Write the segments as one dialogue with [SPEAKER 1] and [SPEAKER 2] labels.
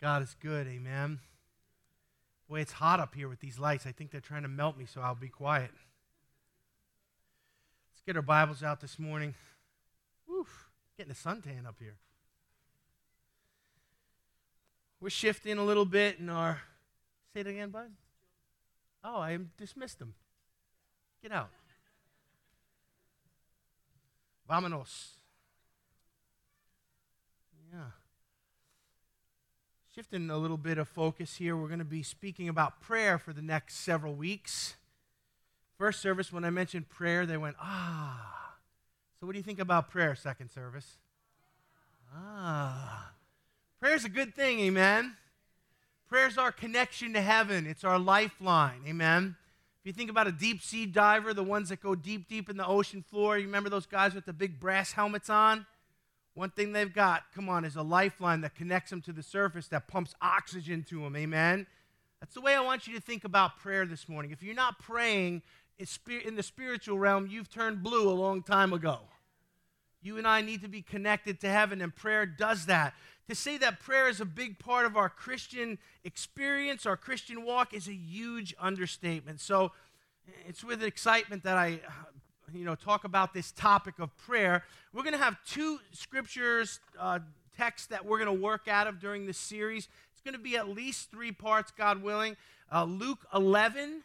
[SPEAKER 1] God is good, amen. Boy, it's hot up here with these lights. I think they're trying to melt me, so I'll be quiet. Let's get our Bibles out this morning. Oof, getting a suntan up here. We're shifting a little bit in our. Say it again, bud. Oh, I dismissed them. Get out. Vámonos. Yeah. Shifting a little bit of focus here, we're going to be speaking about prayer for the next several weeks. First service, when I mentioned prayer, they went, ah. So, what do you think about prayer, second service? Ah. Prayer's a good thing, amen. Prayer's our connection to heaven, it's our lifeline, amen. If you think about a deep sea diver, the ones that go deep, deep in the ocean floor, you remember those guys with the big brass helmets on? One thing they've got, come on, is a lifeline that connects them to the surface, that pumps oxygen to them. Amen? That's the way I want you to think about prayer this morning. If you're not praying in the spiritual realm, you've turned blue a long time ago. You and I need to be connected to heaven, and prayer does that. To say that prayer is a big part of our Christian experience, our Christian walk, is a huge understatement. So it's with excitement that I you know, talk about this topic of prayer. We're going to have two scriptures, uh, texts that we're going to work out of during this series. It's going to be at least three parts, God willing. Uh, Luke 11,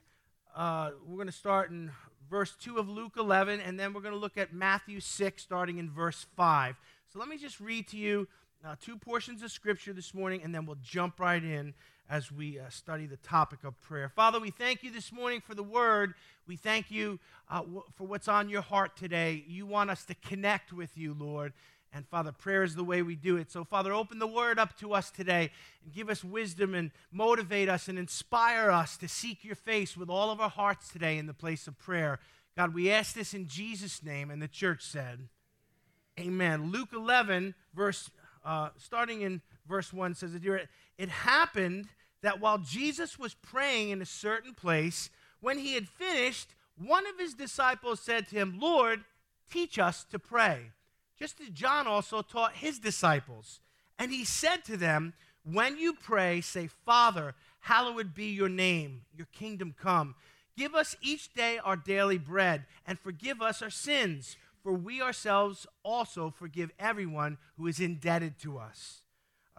[SPEAKER 1] uh, we're going to start in verse 2 of Luke 11, and then we're going to look at Matthew 6, starting in verse 5. So let me just read to you uh, two portions of scripture this morning, and then we'll jump right in as we uh, study the topic of prayer. Father, we thank you this morning for the word. We thank you uh, w- for what's on your heart today. You want us to connect with you, Lord. And Father, prayer is the way we do it. So, Father, open the word up to us today and give us wisdom and motivate us and inspire us to seek your face with all of our hearts today in the place of prayer. God, we ask this in Jesus' name. And the church said, Amen. Luke 11, verse, uh, starting in verse 1, says, It happened that while Jesus was praying in a certain place, when he had finished, one of his disciples said to him, Lord, teach us to pray, just as John also taught his disciples. And he said to them, When you pray, say, Father, hallowed be your name, your kingdom come. Give us each day our daily bread, and forgive us our sins, for we ourselves also forgive everyone who is indebted to us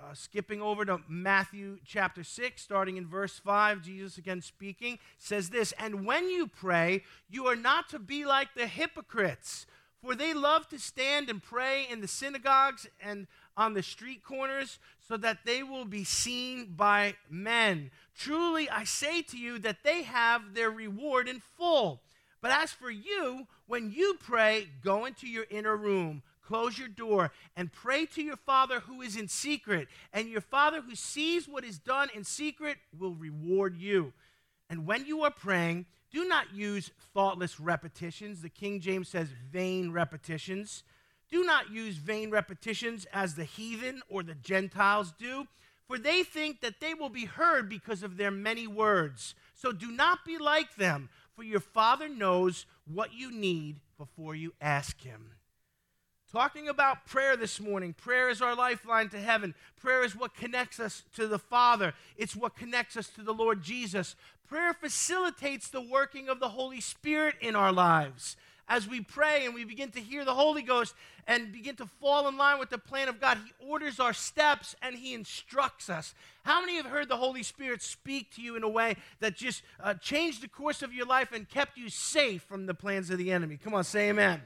[SPEAKER 1] uh, skipping over to Matthew chapter 6, starting in verse 5, Jesus again speaking, says this And when you pray, you are not to be like the hypocrites, for they love to stand and pray in the synagogues and on the street corners, so that they will be seen by men. Truly, I say to you that they have their reward in full. But as for you, when you pray, go into your inner room close your door and pray to your Father who is in secret, and your Father who sees what is done in secret will reward you. And when you are praying, do not use thoughtless repetitions. The King James says vain repetitions. Do not use vain repetitions as the heathen or the Gentiles do, for they think that they will be heard because of their many words. So do not be like them, for your Father knows what you need before you ask Him. Talking about prayer this morning. Prayer is our lifeline to heaven. Prayer is what connects us to the Father, it's what connects us to the Lord Jesus. Prayer facilitates the working of the Holy Spirit in our lives. As we pray and we begin to hear the Holy Ghost and begin to fall in line with the plan of God, He orders our steps and He instructs us. How many have heard the Holy Spirit speak to you in a way that just uh, changed the course of your life and kept you safe from the plans of the enemy? Come on, say amen.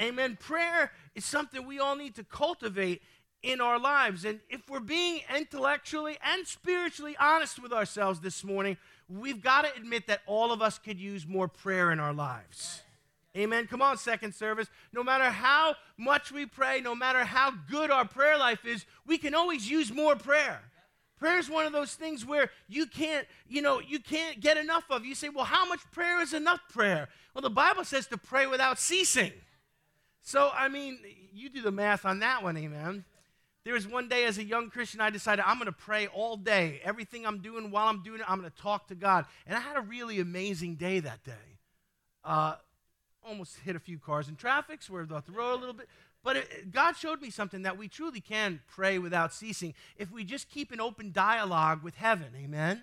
[SPEAKER 1] Amen. Prayer is something we all need to cultivate in our lives. And if we're being intellectually and spiritually honest with ourselves this morning, we've got to admit that all of us could use more prayer in our lives. Amen. Come on, second service. No matter how much we pray, no matter how good our prayer life is, we can always use more prayer. Prayer is one of those things where you can't, you know, you can't get enough of. You say, well, how much prayer is enough prayer? Well, the Bible says to pray without ceasing. So, I mean, you do the math on that one, amen. There was one day as a young Christian, I decided I'm going to pray all day. Everything I'm doing while I'm doing it, I'm going to talk to God. And I had a really amazing day that day. Uh, almost hit a few cars in traffic, swerved off the road a little bit. But it, God showed me something that we truly can pray without ceasing if we just keep an open dialogue with heaven. Amen?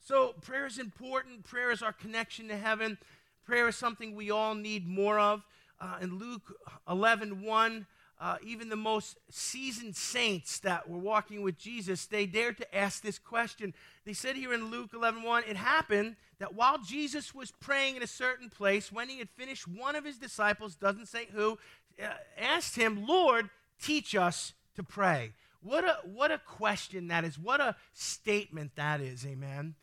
[SPEAKER 1] So, prayer is important. Prayer is our connection to heaven. Prayer is something we all need more of. Uh, in Luke 11 1, uh, even the most seasoned saints that were walking with Jesus, they dared to ask this question. They said here in Luke 11 1, it happened that while Jesus was praying in a certain place, when he had finished, one of his disciples, doesn't say who, uh, asked him, Lord, teach us to pray. What a, what a question that is. What a statement that is, amen.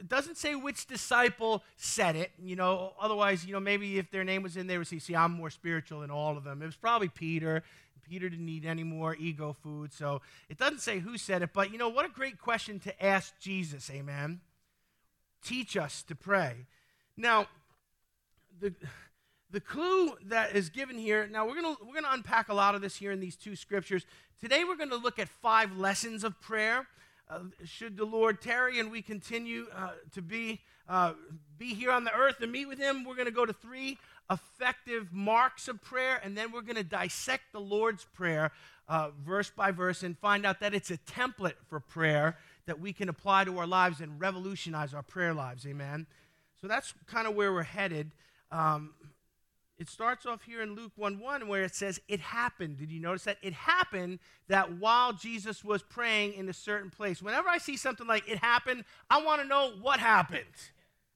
[SPEAKER 1] It doesn't say which disciple said it, you know. Otherwise, you know, maybe if their name was in there, would say, "See, I'm more spiritual than all of them." It was probably Peter. Peter didn't need any more ego food, so it doesn't say who said it. But you know, what a great question to ask Jesus. Amen. Teach us to pray. Now, the the clue that is given here. Now we're gonna we're gonna unpack a lot of this here in these two scriptures. Today we're gonna look at five lessons of prayer uh, should the Lord tarry and we continue uh, to be, uh, be here on the earth and meet with Him, we're going to go to three effective marks of prayer, and then we're going to dissect the Lord's Prayer uh, verse by verse and find out that it's a template for prayer that we can apply to our lives and revolutionize our prayer lives. Amen. So that's kind of where we're headed. Um, it starts off here in Luke 1 1 where it says, It happened. Did you notice that? It happened that while Jesus was praying in a certain place. Whenever I see something like it happened, I want to know what happened.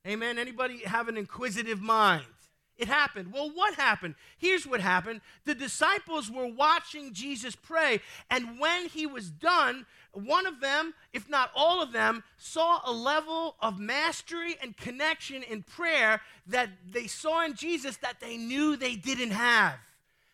[SPEAKER 1] Amen. Anybody have an inquisitive mind? It happened. Well, what happened? Here's what happened. The disciples were watching Jesus pray, and when he was done, one of them, if not all of them, saw a level of mastery and connection in prayer that they saw in Jesus that they knew they didn't have.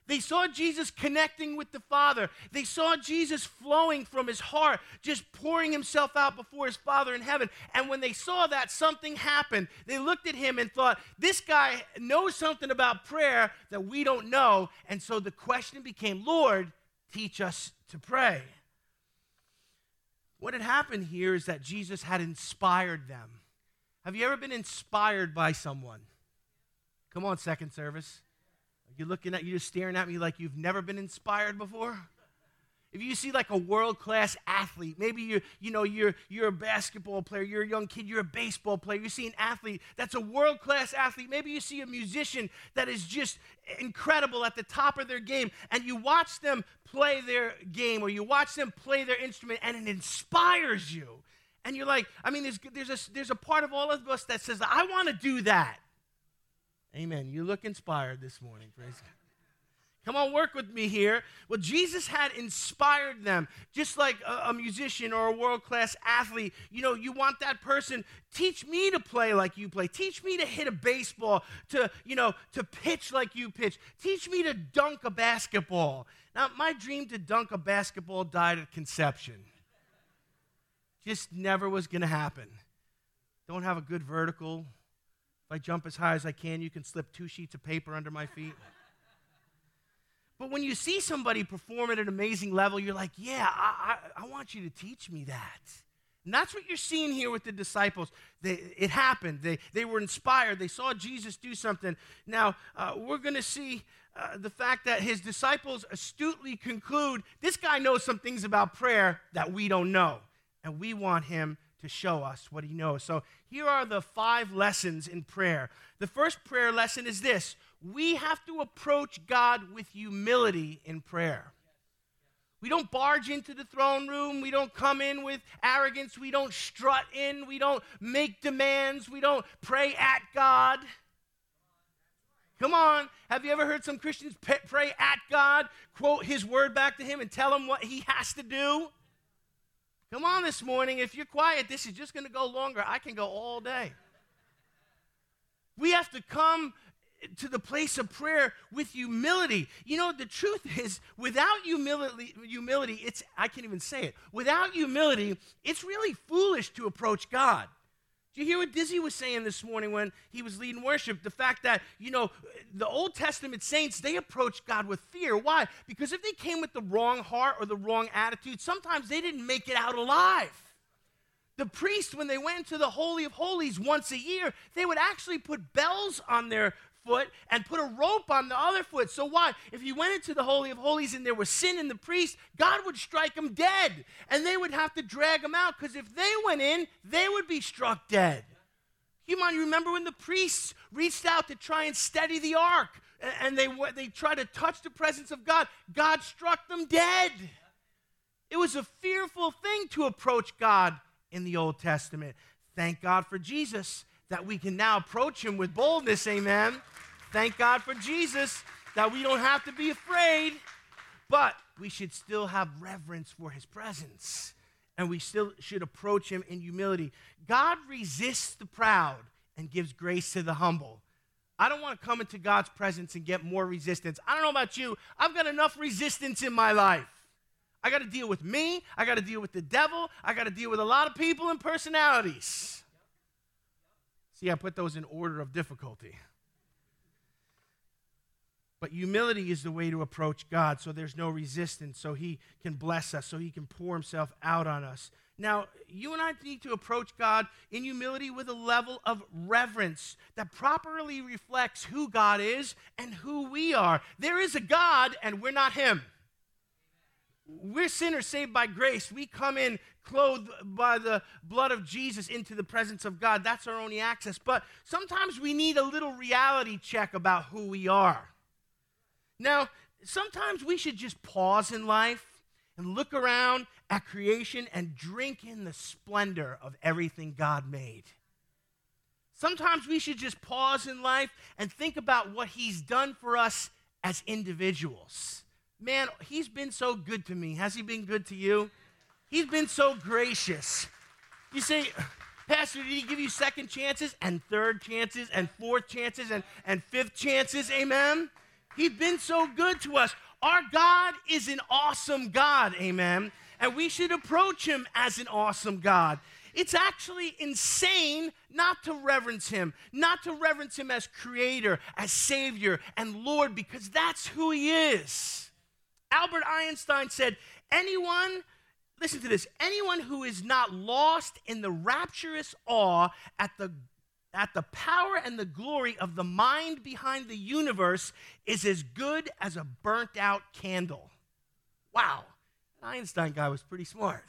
[SPEAKER 1] They saw Jesus connecting with the Father. They saw Jesus flowing from his heart, just pouring himself out before his Father in heaven. And when they saw that, something happened. They looked at him and thought, this guy knows something about prayer that we don't know. And so the question became, Lord, teach us to pray. What had happened here is that Jesus had inspired them. Have you ever been inspired by someone? Come on, second service. You're looking at you just staring at me like you've never been inspired before. If you see like a world-class athlete, maybe you you know you're you're a basketball player, you're a young kid, you're a baseball player, you see an athlete that's a world-class athlete. Maybe you see a musician that is just incredible at the top of their game and you watch them play their game or you watch them play their instrument and it inspires you. And you're like, I mean there's there's a there's a part of all of us that says I want to do that. Amen. You look inspired this morning. Praise God. Come on, work with me here. Well, Jesus had inspired them, just like a, a musician or a world class athlete. You know, you want that person, teach me to play like you play. Teach me to hit a baseball, to, you know, to pitch like you pitch. Teach me to dunk a basketball. Now, my dream to dunk a basketball died at conception. Just never was going to happen. Don't have a good vertical. If I jump as high as I can, you can slip two sheets of paper under my feet. But when you see somebody perform at an amazing level, you're like, yeah, I, I, I, want you to teach me that. And that's what you're seeing here with the disciples. They, it happened. They, they were inspired. They saw Jesus do something. Now, uh, we're going to see uh, the fact that his disciples astutely conclude this guy knows some things about prayer that we don't know. And we want him to show us what he knows. So here are the five lessons in prayer. The first prayer lesson is this we have to approach God with humility in prayer. We don't barge into the throne room. We don't come in with arrogance. We don't strut in. We don't make demands. We don't pray at God. Come on. Have you ever heard some Christians pray at God, quote his word back to him, and tell him what he has to do? Come on this morning. If you're quiet, this is just going to go longer. I can go all day. We have to come to the place of prayer with humility. You know, the truth is, without humility, humility, it's I can't even say it. Without humility, it's really foolish to approach God. You hear what Dizzy was saying this morning when he was leading worship? The fact that, you know, the Old Testament saints, they approached God with fear. Why? Because if they came with the wrong heart or the wrong attitude, sometimes they didn't make it out alive. The priests, when they went to the Holy of Holies once a year, they would actually put bells on their foot and put a rope on the other foot. So why? If you went into the Holy of Holies and there was sin in the priest, God would strike them dead. And they would have to drag them out because if they went in, they would be struck dead. You might remember when the priests reached out to try and steady the ark and they, they tried to touch the presence of God. God struck them dead. It was a fearful thing to approach God in the Old Testament. Thank God for Jesus that we can now approach him with boldness. Amen. Thank God for Jesus that we don't have to be afraid, but we should still have reverence for his presence and we still should approach him in humility. God resists the proud and gives grace to the humble. I don't want to come into God's presence and get more resistance. I don't know about you, I've got enough resistance in my life. I got to deal with me, I got to deal with the devil, I got to deal with a lot of people and personalities. See, I put those in order of difficulty. But humility is the way to approach God so there's no resistance, so He can bless us, so He can pour Himself out on us. Now, you and I need to approach God in humility with a level of reverence that properly reflects who God is and who we are. There is a God, and we're not Him. We're sinners saved by grace. We come in clothed by the blood of Jesus into the presence of God. That's our only access. But sometimes we need a little reality check about who we are. Now, sometimes we should just pause in life and look around at creation and drink in the splendor of everything God made. Sometimes we should just pause in life and think about what He's done for us as individuals. Man, He's been so good to me. Has He been good to you? He's been so gracious. You say, Pastor, did he give you second chances and third chances and fourth chances and, and fifth chances? Amen. He's been so good to us. Our God is an awesome God, amen. And we should approach him as an awesome God. It's actually insane not to reverence him, not to reverence him as creator, as savior, and Lord, because that's who he is. Albert Einstein said, Anyone, listen to this, anyone who is not lost in the rapturous awe at the at the power and the glory of the mind behind the universe is as good as a burnt out candle. Wow. Einstein guy was pretty smart.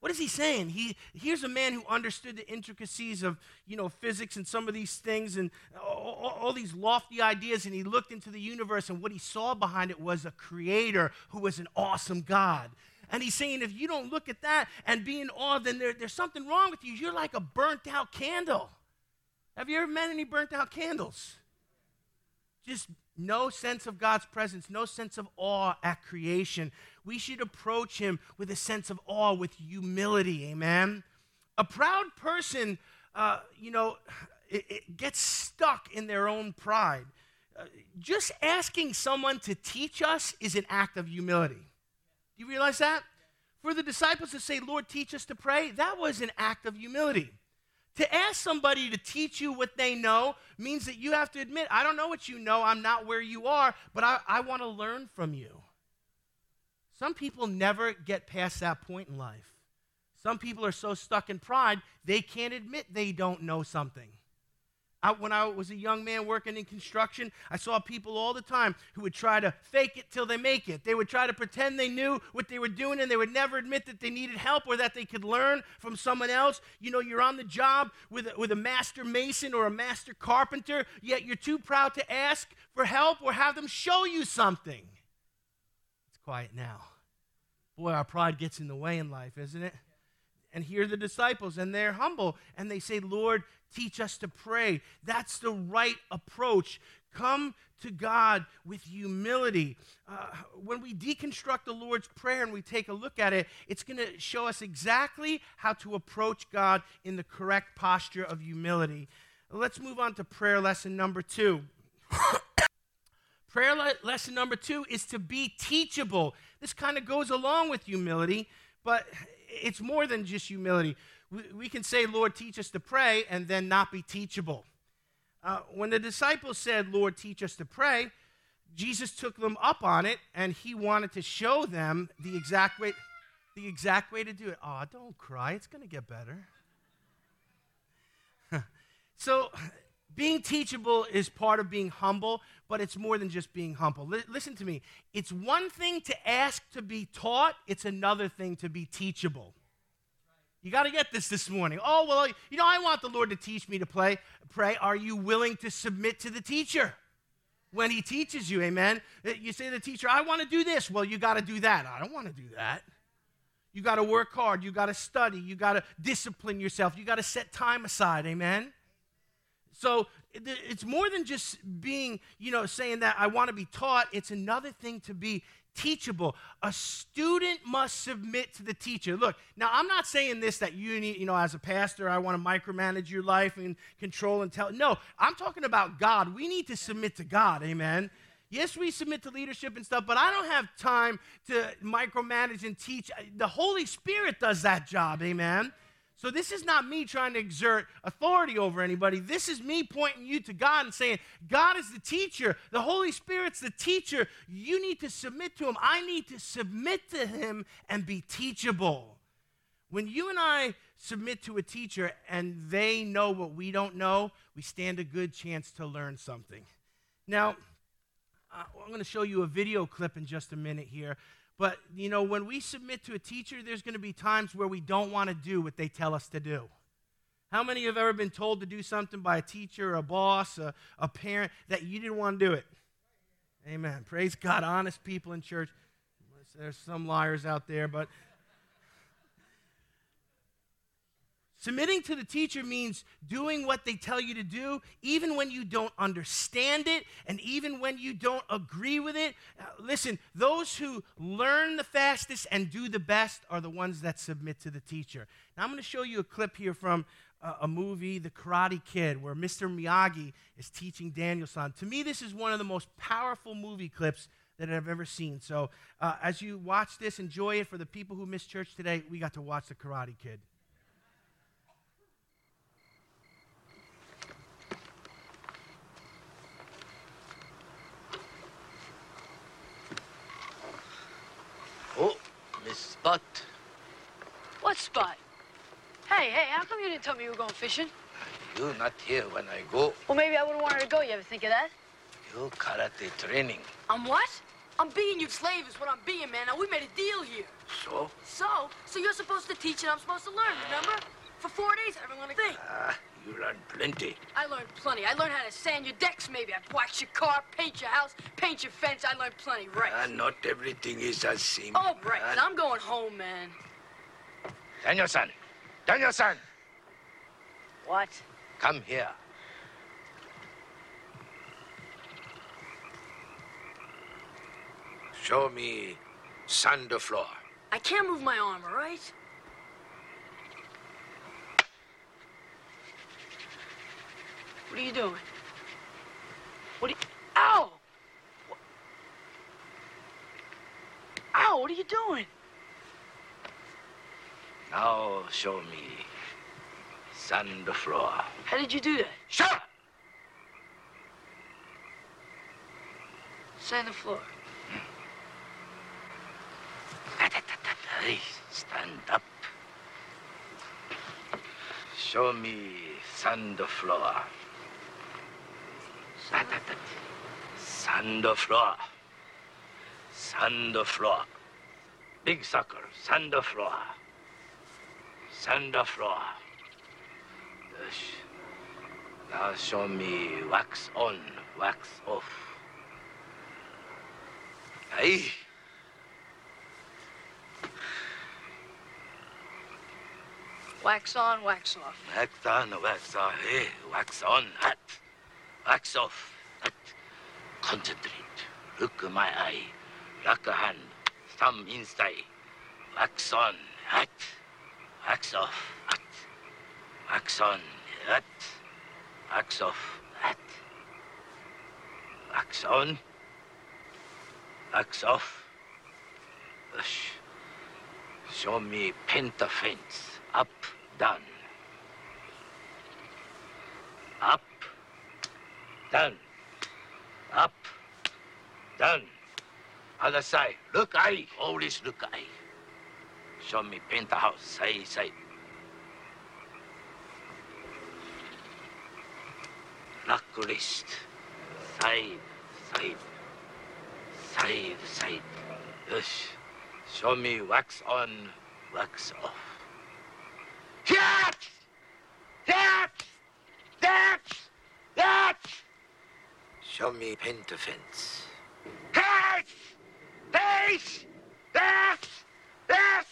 [SPEAKER 1] What is he saying? He, here's a man who understood the intricacies of you know, physics and some of these things and all, all these lofty ideas, and he looked into the universe, and what he saw behind it was a creator who was an awesome God. And he's saying, if you don't look at that and be in awe, then there, there's something wrong with you. You're like a burnt out candle. Have you ever met any burnt out candles? Just no sense of God's presence, no sense of awe at creation. We should approach Him with a sense of awe, with humility. Amen. A proud person, uh, you know, it, it, gets stuck in their own pride. Uh, just asking someone to teach us is an act of humility. Do you realize that? For the disciples to say, Lord, teach us to pray, that was an act of humility. To ask somebody to teach you what they know means that you have to admit, I don't know what you know, I'm not where you are, but I, I want to learn from you. Some people never get past that point in life. Some people are so stuck in pride, they can't admit they don't know something. I, when I was a young man working in construction, I saw people all the time who would try to fake it till they make it. They would try to pretend they knew what they were doing and they would never admit that they needed help or that they could learn from someone else. You know, you're on the job with a, with a master mason or a master carpenter, yet you're too proud to ask for help or have them show you something. It's quiet now. Boy, our pride gets in the way in life, isn't it? And here the disciples, and they're humble, and they say, Lord, teach us to pray. That's the right approach. Come to God with humility. Uh, when we deconstruct the Lord's Prayer and we take a look at it, it's going to show us exactly how to approach God in the correct posture of humility. Let's move on to prayer lesson number two. prayer le- lesson number two is to be teachable. This kind of goes along with humility, but it's more than just humility we, we can say, Lord, teach us to pray, and then not be teachable. Uh, when the disciples said, Lord, teach us to pray, Jesus took them up on it, and he wanted to show them the exact way, the exact way to do it. Oh, don't cry. It's going to get better. so Being teachable is part of being humble, but it's more than just being humble. Li- listen to me. It's one thing to ask to be taught, it's another thing to be teachable. You got to get this this morning. Oh, well, you know, I want the Lord to teach me to play, pray. Are you willing to submit to the teacher when he teaches you? Amen. Uh, you say to the teacher, I want to do this. Well, you got to do that. I don't want to do that. You got to work hard. You got to study. You got to discipline yourself. You got to set time aside. Amen. So it's more than just being, you know, saying that I want to be taught. It's another thing to be teachable. A student must submit to the teacher. Look, now I'm not saying this that you need, you know, as a pastor, I want to micromanage your life and control and tell. No, I'm talking about God. We need to submit to God. Amen. Yes, we submit to leadership and stuff, but I don't have time to micromanage and teach. The Holy Spirit does that job. Amen. So this is not me trying to exert authority over anybody. This is me pointing you to God and saying, God is the teacher. The Holy Spirit's the teacher. You need to submit to him. I need to submit to him and be teachable. When you and I submit to a teacher and they know what we don't know, we stand a good chance to learn something. Now, uh, I'm going to show you a video clip in just a minute here but, you know, when we submit to a teacher, there's going to be times where we don't want to do what they tell us to do. How many have ever been told to do something by a teacher, a boss, a, a parent that you didn't want to do it? Amen. Praise God. Honest people in church. There's some liars out there, but Submitting to the teacher means doing what they tell you to do, even when you don't understand it and even when you don't agree with it. Uh, listen, those who learn the fastest and do the best are the ones that submit to the teacher. Now, I'm going to show you a clip here from uh, a movie, The Karate Kid, where Mr. Miyagi is teaching Daniel-san. To me, this is one of the most powerful movie clips that I've ever seen. So, uh, as you watch this, enjoy it. For the people who missed church today, we got to watch The Karate Kid.
[SPEAKER 2] Spot.
[SPEAKER 3] What spot? Hey, hey, how come you didn't tell me you were going fishing?
[SPEAKER 2] You're not here when I go.
[SPEAKER 3] Well, maybe I would have wanted to go. You ever think of that?
[SPEAKER 2] You karate training.
[SPEAKER 3] I'm what? I'm being your slave is what I'm being, man. Now, we made a deal here.
[SPEAKER 2] So?
[SPEAKER 3] So? So you're supposed to teach and I'm supposed to learn, remember? For four days, I haven't learned a thing.
[SPEAKER 2] Ah, you learned plenty.
[SPEAKER 3] I learned plenty. I learned how to sand your decks, maybe. I wax your car, paint your house, paint your fence. I learned plenty, right?
[SPEAKER 2] Ah, not everything is as same.
[SPEAKER 3] Oh, right. Uh, I'm going home, man.
[SPEAKER 2] Daniel-san. Daniel-san.
[SPEAKER 3] What?
[SPEAKER 2] Come here. Show me sand the floor.
[SPEAKER 3] I can't move my arm, all right? What are you doing? What are you... Ow! Ow, what are you doing?
[SPEAKER 2] Now show me sand the floor.
[SPEAKER 3] How did you do that?
[SPEAKER 2] Shut up!
[SPEAKER 3] Sand the floor.
[SPEAKER 2] Stand up. Show me sand the floor. Sand floor. Sand floor. Big sucker, sand floor. Sand floor. Now show me wax on, wax off. Hey.
[SPEAKER 3] Wax on, wax off.
[SPEAKER 2] Wax on, wax off. Hey, wax on, hot. Wax off. Concentrate. Look my eye. Lock a hand. Thumb inside. Wax on. Hot. Wax off. Hot. Wax on. Hot. Wax off. Hot. Wax on. Wax off. Show me penta fence. Up, down. Up, down, up, down. Other side. Look eye. Always look eye. Show me paint the house. Side, side. blacklist. Side, side. Side, side. Yes. Show me wax on, wax off. That! That! That! That! Show me paint the fence. That! That! That! That!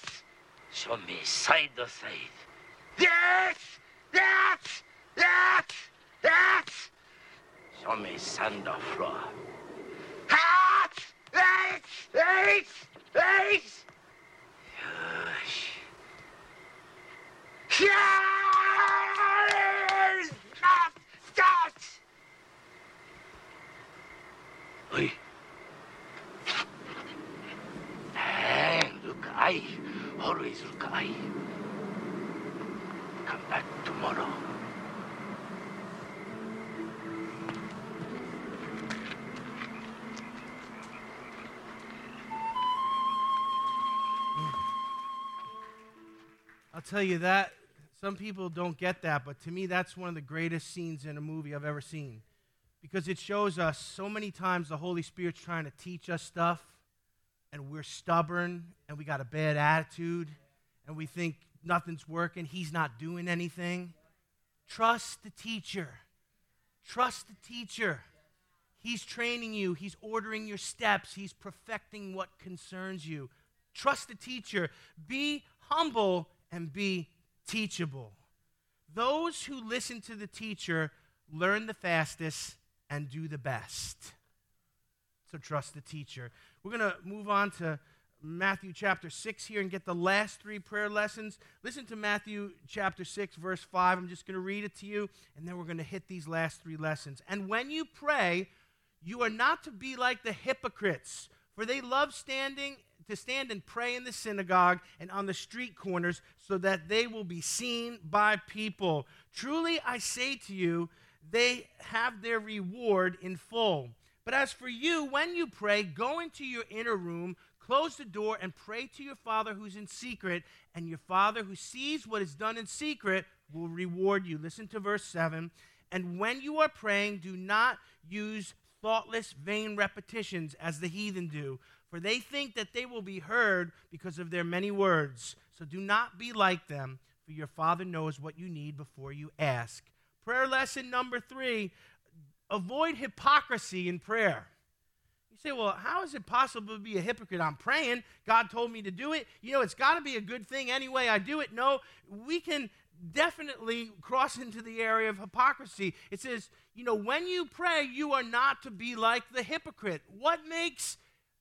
[SPEAKER 2] Show me side to side. That! That! That! That! Show me sand or floor. That! That! That! That! Yes. Yes! Stop! Stop! And look, I always look, I. Come back tomorrow.
[SPEAKER 1] I'll tell you that some people don't get that, but to me, that's one of the greatest scenes in a movie I've ever seen because it shows us so many times the Holy Spirit's trying to teach us stuff, and we're stubborn and we got a bad attitude and we think nothing's working, He's not doing anything. Trust the teacher. Trust the teacher. He's training you, He's ordering your steps, He's perfecting what concerns you. Trust the teacher. Be humble and be teachable. Those who listen to the teacher learn the fastest and do the best. So trust the teacher. We're going to move on to Matthew chapter 6 here and get the last three prayer lessons. Listen to Matthew chapter 6, verse 5. I'm just going to read it to you, and then we're going to hit these last three lessons. And when you pray, you are not to be like the hypocrites, for they love standing to stand and pray in the synagogue and on the street corners so that they will be seen by people. Truly I say to you, they have their reward in full. But as for you, when you pray, go into your inner room, close the door, and pray to your Father who's in secret, and your Father who sees what is done in secret will reward you. Listen to verse 7. And when you are praying, do not use thoughtless, vain repetitions as the heathen do, for they think that they will be heard because of their many words. So do not be like them, for your Father knows what you need before you ask. Prayer lesson number three avoid hypocrisy in prayer. You say, well, how is it possible to be a hypocrite? I'm praying. God told me to do it. You know, it's got to be a good thing anyway. I do it. No, we can definitely cross into the area of hypocrisy. It says, you know, when you pray, you are not to be like the hypocrite. What makes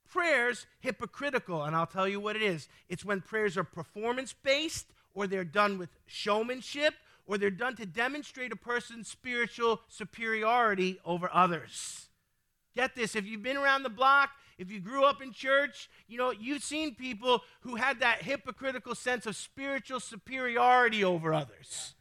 [SPEAKER 1] prayers hypocritical? And I'll tell you what it is it's when prayers are performance based, or they're done with showmanship, or they're done to demonstrate a person's spiritual superiority over others. Get this if you've been around the block, if you grew up in church, you know, you've seen people who had that hypocritical sense of spiritual superiority over others.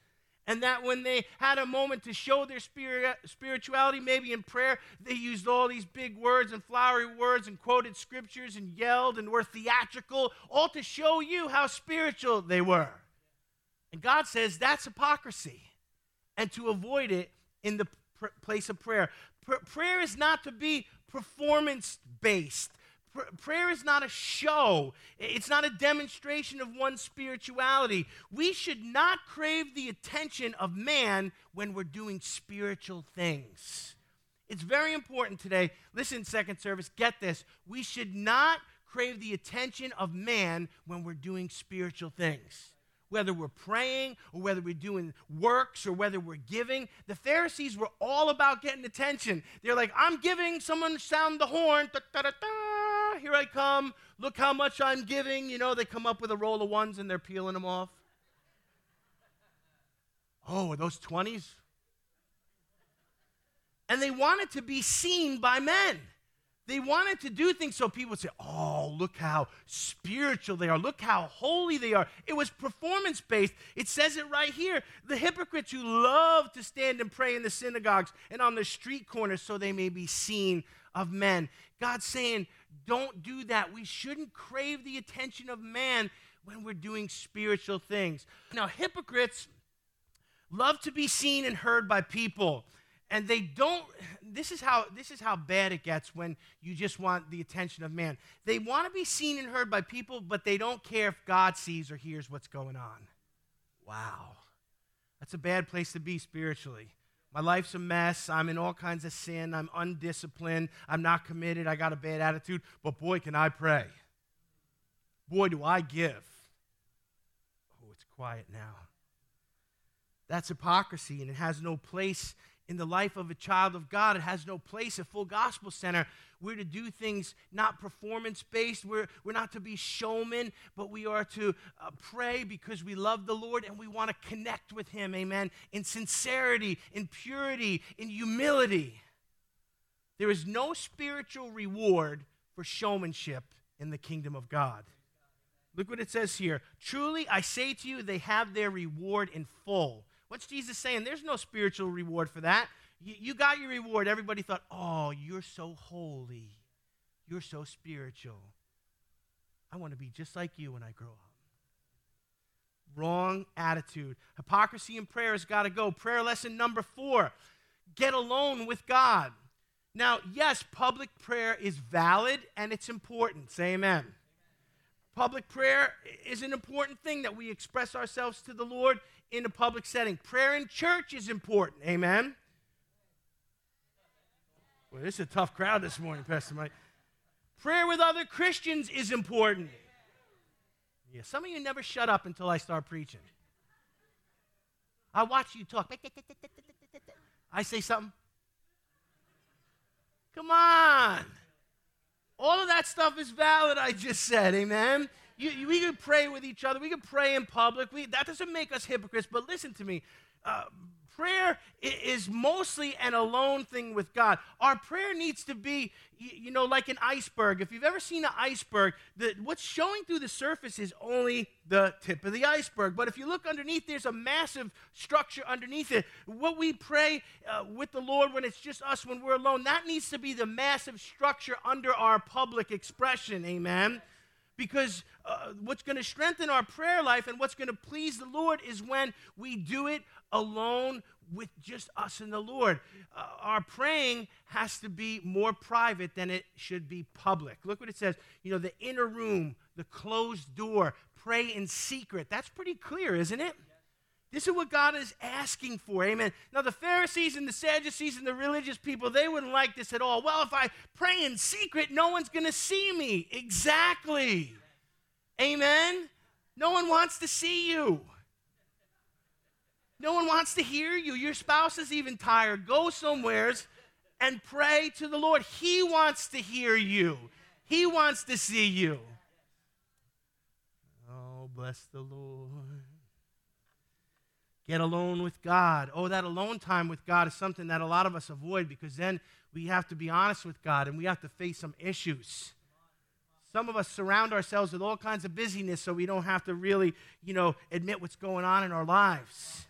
[SPEAKER 1] And that when they had a moment to show their spirit, spirituality, maybe in prayer, they used all these big words and flowery words and quoted scriptures and yelled and were theatrical, all to show you how spiritual they were. And God says that's hypocrisy. And to avoid it in the pr- place of prayer. Pr- prayer is not to be performance based. Pr- prayer is not a show. It's not a demonstration of one's spirituality. We should not crave the attention of man when we're doing spiritual things. It's very important today. Listen, second service, get this. We should not crave the attention of man when we're doing spiritual things whether we're praying or whether we're doing works or whether we're giving. The Pharisees were all about getting attention. They're like, I'm giving, someone sound the horn. Da, da, da, Here I come. Look how much I'm giving. You know, they come up with a roll of ones and they're peeling them off. Oh, those 20s? And they wanted to be seen by men. They wanted to do things so people would say, Oh, look how spiritual they are. Look how holy they are. It was performance based. It says it right here. The hypocrites who love to stand and pray in the synagogues and on the street corners so they may be seen of men. God's saying, Don't do that. We shouldn't crave the attention of man when we're doing spiritual things. Now, hypocrites love to be seen and heard by people. and they don't this is how this is how bad it gets when you just want the attention of man. They want to be seen and heard by people but they don't care if god sees or hears what's going on. Wow. That's a bad place to be spiritually. My life's a mess. I'm in all kinds of sin. I'm undisciplined. I'm not committed. I got a bad attitude. But boy can i pray. Boy do i give. Oh it's quiet now. That's hypocrisy and it has no place in the life of a child of God. It has no place at Full Gospel Center. We're to do things not performance based. We're, we're not to be showmen, but we are to uh, pray because we love the Lord and we want to connect with Him, amen, in sincerity, in purity, in humility. There is no spiritual reward for showmanship in the kingdom of God. Look what it says here. Truly, I say to you, they have their reward in full. What's Jesus saying? There's no spiritual reward for that. You, you got your reward. Everybody thought, oh, you're so holy. You're so spiritual. I want to be just like you when I grow up. Wrong attitude. Hypocrisy in prayer has got to go. Prayer lesson number four get alone with God. Now, yes, public prayer is valid and it's important. Say amen. Public prayer is an important thing that we express ourselves to the Lord in a public setting. Prayer in church is important. Amen. Well, this is a tough crowd this morning, Pastor Mike. Prayer with other Christians is important. Yeah, some of you never shut up until I start preaching. I watch you talk. I say something. Come on. All of that stuff is valid, I just said. Amen. You, you, we could pray with each other. We could pray in public. We, that doesn't make us hypocrites. But listen to me. Uh, prayer is mostly an alone thing with God. Our prayer needs to be, you know, like an iceberg. If you've ever seen an iceberg, the, what's showing through the surface is only the tip of the iceberg. But if you look underneath, there's a massive structure underneath it. What we pray uh, with the Lord when it's just us, when we're alone, that needs to be the massive structure under our public expression. Amen because uh, what's going to strengthen our prayer life and what's going to please the Lord is when we do it alone with just us and the Lord. Uh, our praying has to be more private than it should be public. Look what it says. You know, the inner room, the closed door, pray in secret. That's pretty clear, isn't it? This is what God is asking for. Amen. Now, the Pharisees and the Sadducees and the religious people, they wouldn't like this at all. Well, if I pray in secret, no one's going to see me. Exactly. Amen. No one wants to see you. No one wants to hear you. Your spouse is even tired. Go somewheres and pray to the Lord. He wants to hear you, He wants to see you. Oh, bless the Lord. Get alone with God. Oh, that alone time with God is something that a lot of us avoid because then we have to be honest with God and we have to face some issues. Some of us surround ourselves with all kinds of busyness so we don't have to really, you know, admit what's going on in our lives.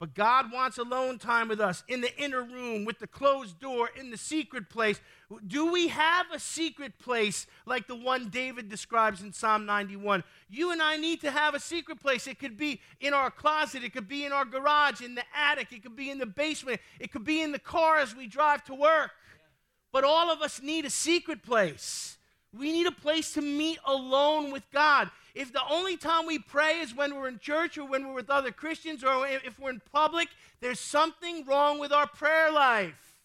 [SPEAKER 1] But God wants alone time with us in the inner room, with the closed door, in the secret place. Do we have a secret place like the one David describes in Psalm 91? You and I need to have a secret place. It could be in our closet, it could be in our garage, in the attic, it could be in the basement, it could be in the car as we drive to work. But all of us need a secret place. We need a place to meet alone with God. If the only time we pray is when we're in church or when we're with other Christians or if we're in public, there's something wrong with our prayer life.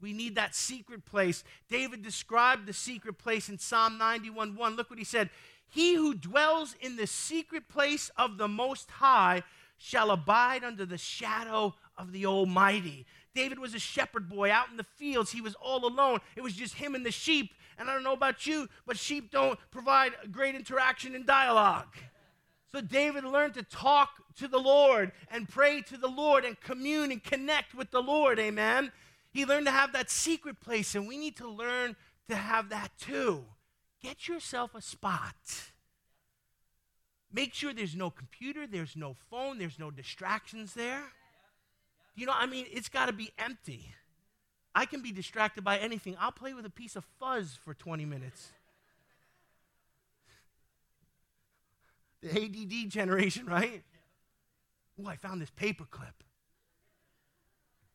[SPEAKER 1] We need that secret place. David described the secret place in Psalm 91 1. Look what he said He who dwells in the secret place of the Most High shall abide under the shadow of the Almighty. David was a shepherd boy out in the fields. He was all alone. It was just him and the sheep. And I don't know about you, but sheep don't provide great interaction and dialogue. So David learned to talk to the Lord and pray to the Lord and commune and connect with the Lord. Amen. He learned to have that secret place, and we need to learn to have that too. Get yourself a spot. Make sure there's no computer, there's no phone, there's no distractions there. You know, I mean, it's got to be empty. I can be distracted by anything. I'll play with a piece of fuzz for 20 minutes. The ADD generation, right? Oh, I found this paper clip.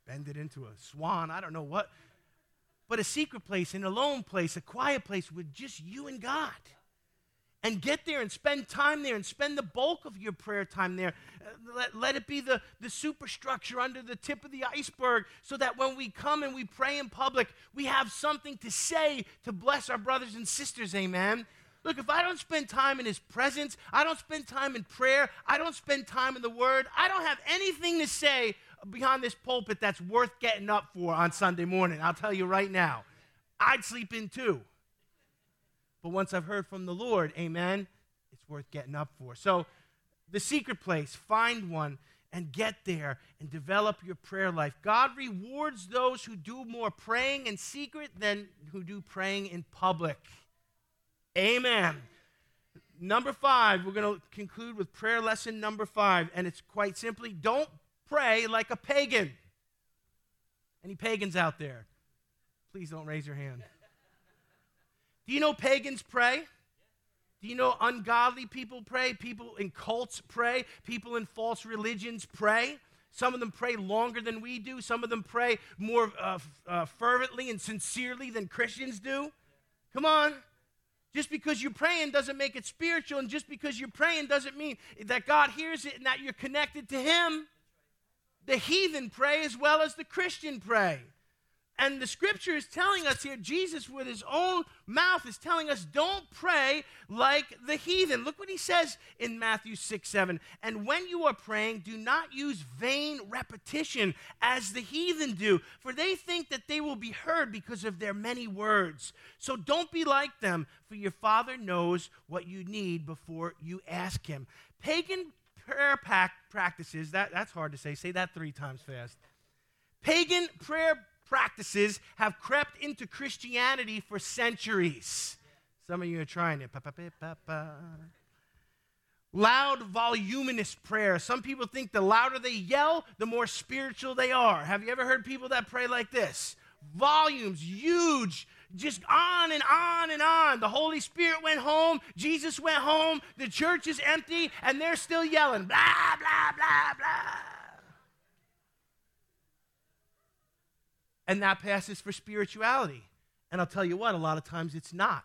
[SPEAKER 1] bend it into a swan. I don't know what. But a secret place, an alone place, a quiet place with just you and God. And get there and spend time there and spend the bulk of your prayer time there. Uh, let, let it be the, the superstructure under the tip of the iceberg so that when we come and we pray in public, we have something to say to bless our brothers and sisters. Amen. Look, if I don't spend time in His presence, I don't spend time in prayer, I don't spend time in the Word, I don't have anything to say behind this pulpit that's worth getting up for on Sunday morning. I'll tell you right now. I'd sleep in too. But once I've heard from the Lord, amen, it's worth getting up for. So, the secret place, find one and get there and develop your prayer life. God rewards those who do more praying in secret than who do praying in public. Amen. Number five, we're going to conclude with prayer lesson number five, and it's quite simply don't pray like a pagan. Any pagans out there? Please don't raise your hand. Do you know pagans pray? Do you know ungodly people pray? People in cults pray? People in false religions pray? Some of them pray longer than we do. Some of them pray more uh, uh, fervently and sincerely than Christians do. Come on. Just because you're praying doesn't make it spiritual, and just because you're praying doesn't mean that God hears it and that you're connected to Him. The heathen pray as well as the Christian pray. And the scripture is telling us here, Jesus with his own mouth is telling us, don't pray like the heathen. Look what he says in Matthew 6 7. And when you are praying, do not use vain repetition as the heathen do, for they think that they will be heard because of their many words. So don't be like them, for your Father knows what you need before you ask him. Pagan prayer practices, that, that's hard to say. Say that three times fast. Pagan prayer practices have crept into Christianity for centuries. Some of you are trying it. Loud, voluminous prayer. Some people think the louder they yell, the more spiritual they are. Have you ever heard people that pray like this? Volumes, huge, just on and on and on. The Holy Spirit went home, Jesus went home, the church is empty, and they're still yelling, blah, blah, blah, blah. And that passes for spirituality. And I'll tell you what, a lot of times it's not.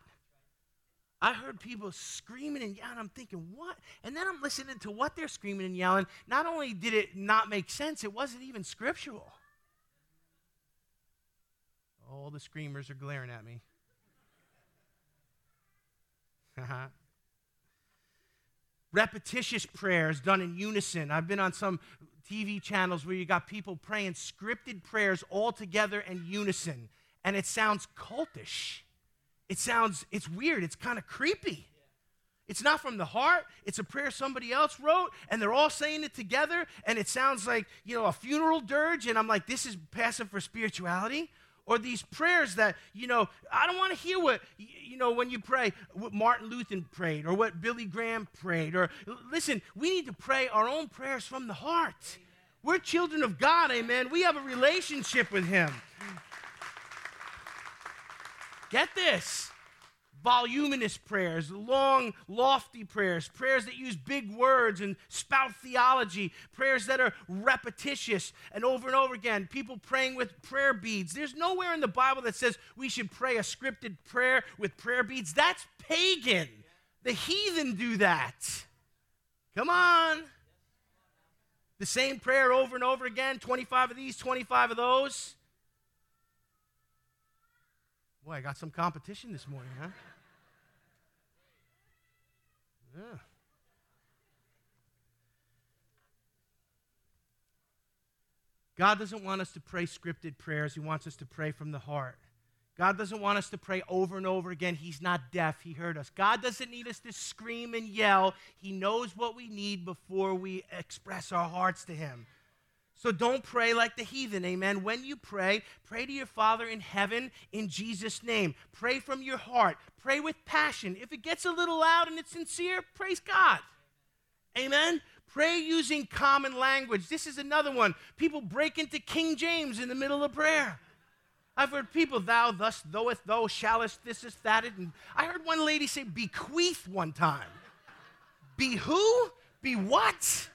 [SPEAKER 1] I heard people screaming and yelling. I'm thinking, what? And then I'm listening to what they're screaming and yelling. Not only did it not make sense, it wasn't even scriptural. All the screamers are glaring at me. Repetitious prayers done in unison. I've been on some TV channels where you got people praying scripted prayers all together in unison, and it sounds cultish. It sounds, it's weird, it's kind of creepy. It's not from the heart. It's a prayer somebody else wrote, and they're all saying it together, and it sounds like, you know, a funeral dirge, and I'm like, this is passive for spirituality or these prayers that, you know, I don't want to hear what, you know, when you pray, what Martin Luther prayed or what Billy Graham prayed. Or listen, we need to pray our own prayers from the heart. We're children of God, amen. We have a relationship with Him. Get this voluminous prayers, long, lofty prayers, prayers that use big words and spout theology, prayers that are repetitious and over and over again, people praying with prayer beads. There's nowhere in the Bible that says we should pray a scripted prayer with prayer beads. That's pagan. The heathen do that. Come on. The same prayer over and over again 25 of these, 25 of those. Boy, I got some competition this morning, huh? Yeah. God doesn't want us to pray scripted prayers. He wants us to pray from the heart. God doesn't want us to pray over and over again. He's not deaf. He heard us. God doesn't need us to scream and yell. He knows what we need before we express our hearts to Him. So don't pray like the heathen, amen. When you pray, pray to your Father in heaven in Jesus' name. Pray from your heart. Pray with passion. If it gets a little loud and it's sincere, praise God. Amen. Pray using common language. This is another one. People break into King James in the middle of prayer. I've heard people, thou, thus, thou'th, thou, shallest, this is that. And I heard one lady say bequeath one time. Be who? Be what?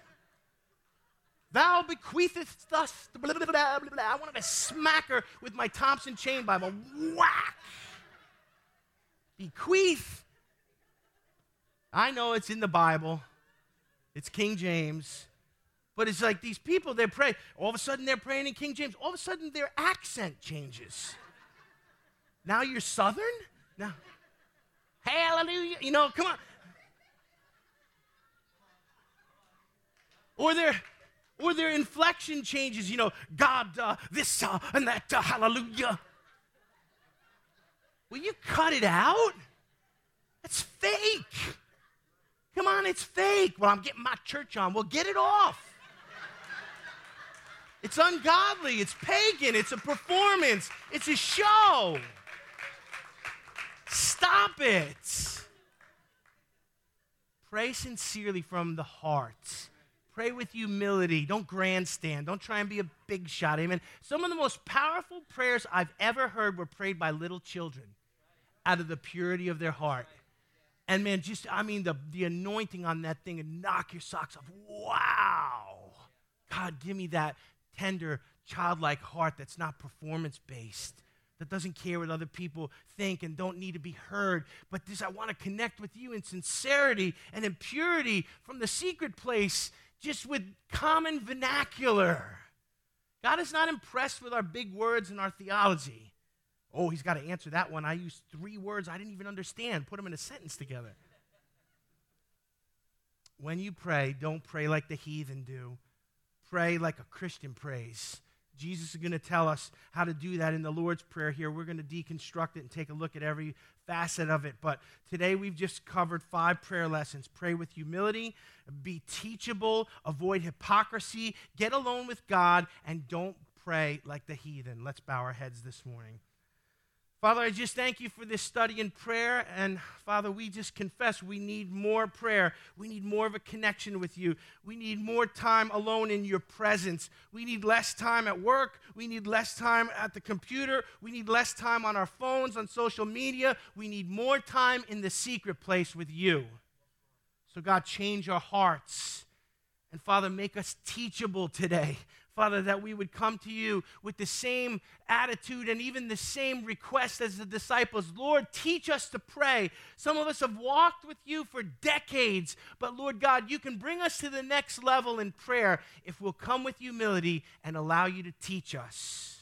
[SPEAKER 1] Thou bequeathest thus. Blah, blah, blah. I wanted to smack her with my Thompson Chain Bible. Whack! Bequeath. I know it's in the Bible, it's King James. But it's like these people, they pray. All of a sudden, they're praying in King James. All of a sudden, their accent changes. Now you're Southern? Now, hallelujah. You know, come on. Or their, or their inflection changes, you know, God, uh, this, uh, and that, uh, hallelujah. Will you cut it out? That's fake. Come on, it's fake. Well, I'm getting my church on. Well, get it off. It's ungodly. It's pagan. It's a performance. It's a show. Stop it. Pray sincerely from the heart. Pray with humility. Don't grandstand. Don't try and be a big shot. Amen. Some of the most powerful prayers I've ever heard were prayed by little children out of the purity of their heart. And man, just, I mean, the, the anointing on that thing and knock your socks off. Wow. God, give me that tender, childlike heart that's not performance based, that doesn't care what other people think and don't need to be heard. But this, I want to connect with you in sincerity and in purity from the secret place, just with common vernacular. God is not impressed with our big words and our theology. Oh, he's got to answer that one. I used three words I didn't even understand. Put them in a sentence together. When you pray, don't pray like the heathen do. Pray like a Christian prays. Jesus is going to tell us how to do that in the Lord's Prayer here. We're going to deconstruct it and take a look at every facet of it. But today we've just covered five prayer lessons pray with humility, be teachable, avoid hypocrisy, get alone with God, and don't pray like the heathen. Let's bow our heads this morning. Father, I just thank you for this study in prayer. And Father, we just confess we need more prayer. We need more of a connection with you. We need more time alone in your presence. We need less time at work. We need less time at the computer. We need less time on our phones, on social media. We need more time in the secret place with you. So, God, change our hearts. And Father, make us teachable today. Father, that we would come to you with the same attitude and even the same request as the disciples. Lord, teach us to pray. Some of us have walked with you for decades, but Lord God, you can bring us to the next level in prayer if we'll come with humility and allow you to teach us.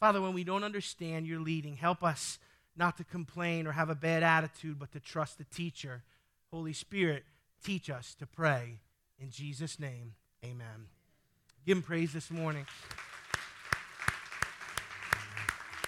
[SPEAKER 1] Father, when we don't understand your leading, help us not to complain or have a bad attitude, but to trust the teacher. Holy Spirit, teach us to pray. In Jesus' name, amen. Give him praise this morning.